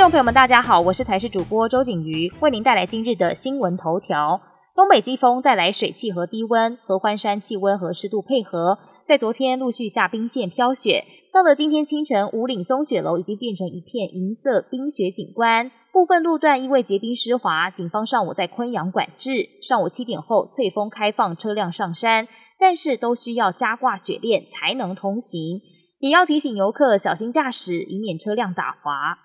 众朋友们，大家好，我是台视主播周景瑜，为您带来今日的新闻头条。东北季风带来水汽和低温，合欢山气温和湿度配合，在昨天陆续下冰线飘雪，到了今天清晨，五岭松雪楼已经变成一片银色冰雪景观，部分路段因为结冰湿滑，警方上午在昆阳管制，上午七点后翠峰开放车辆上山，但是都需要加挂雪链才能通行，也要提醒游客小心驾驶，以免车辆打滑。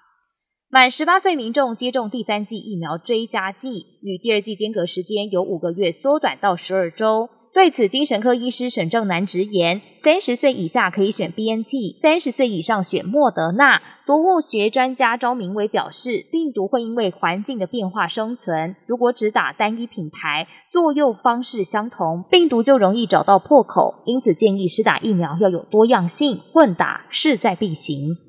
满十八岁民众接种第三剂疫苗追加剂，与第二剂间隔时间由五个月缩短到十二周。对此，精神科医师沈正南直言：三十岁以下可以选 B N T，三十岁以上选莫德纳。毒物学专家张明伟表示，病毒会因为环境的变化生存，如果只打单一品牌，作用方式相同，病毒就容易找到破口。因此，建议施打疫苗要有多样性，混打势在必行。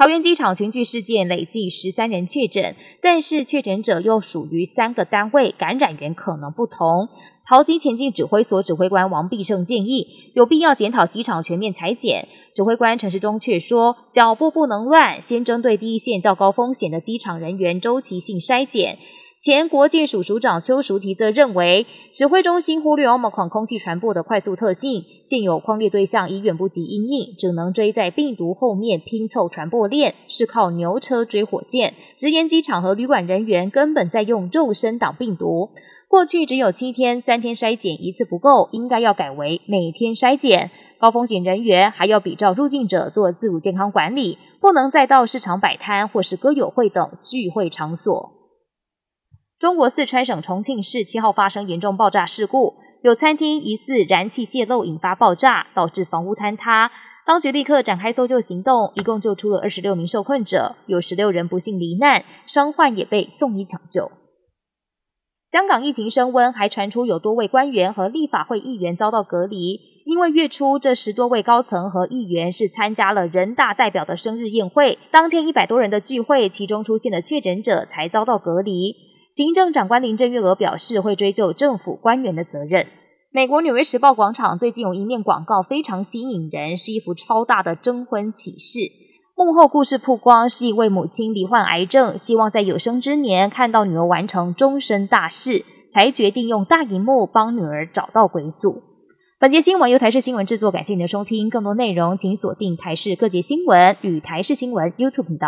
桃园机场群聚事件累计十三人确诊，但是确诊者又属于三个单位，感染源可能不同。桃机前进指挥所指挥官王必胜建议，有必要检讨机场全面裁剪。指挥官陈世忠却说，脚步不能乱，先针对第一线较高风险的机场人员周期性筛检。前国建署署长邱淑提则认为，指挥中心忽略奥 r 狂空气传播的快速特性，现有框列对象已远不及阴影，只能追在病毒后面拼凑传播链，是靠牛车追火箭。直言机场和旅馆人员根本在用肉身挡病毒。过去只有七天，三天筛检一次不够，应该要改为每天筛检。高风险人员还要比照入境者做自主健康管理，不能再到市场摆摊或是歌友会等聚会场所。中国四川省重庆市七号发生严重爆炸事故，有餐厅疑似燃气泄漏引发爆炸，导致房屋坍塌。当局立刻展开搜救行动，一共救出了二十六名受困者，有十六人不幸罹难，伤患也被送医抢救。香港疫情升温，还传出有多位官员和立法会议员遭到隔离，因为月初这十多位高层和议员是参加了人大代表的生日宴会，当天一百多人的聚会，其中出现了确诊者，才遭到隔离。行政长官林郑月娥表示，会追究政府官员的责任。美国《纽约时报》广场最近有一面广告非常吸引人，是一幅超大的征婚启事。幕后故事曝光，是一位母亲罹患癌症，希望在有生之年看到女儿完成终身大事，才决定用大荧幕帮女儿找到归宿。本节新闻由台视新闻制作，感谢您的收听。更多内容请锁定台视各节新闻与台视新闻 YouTube 频道。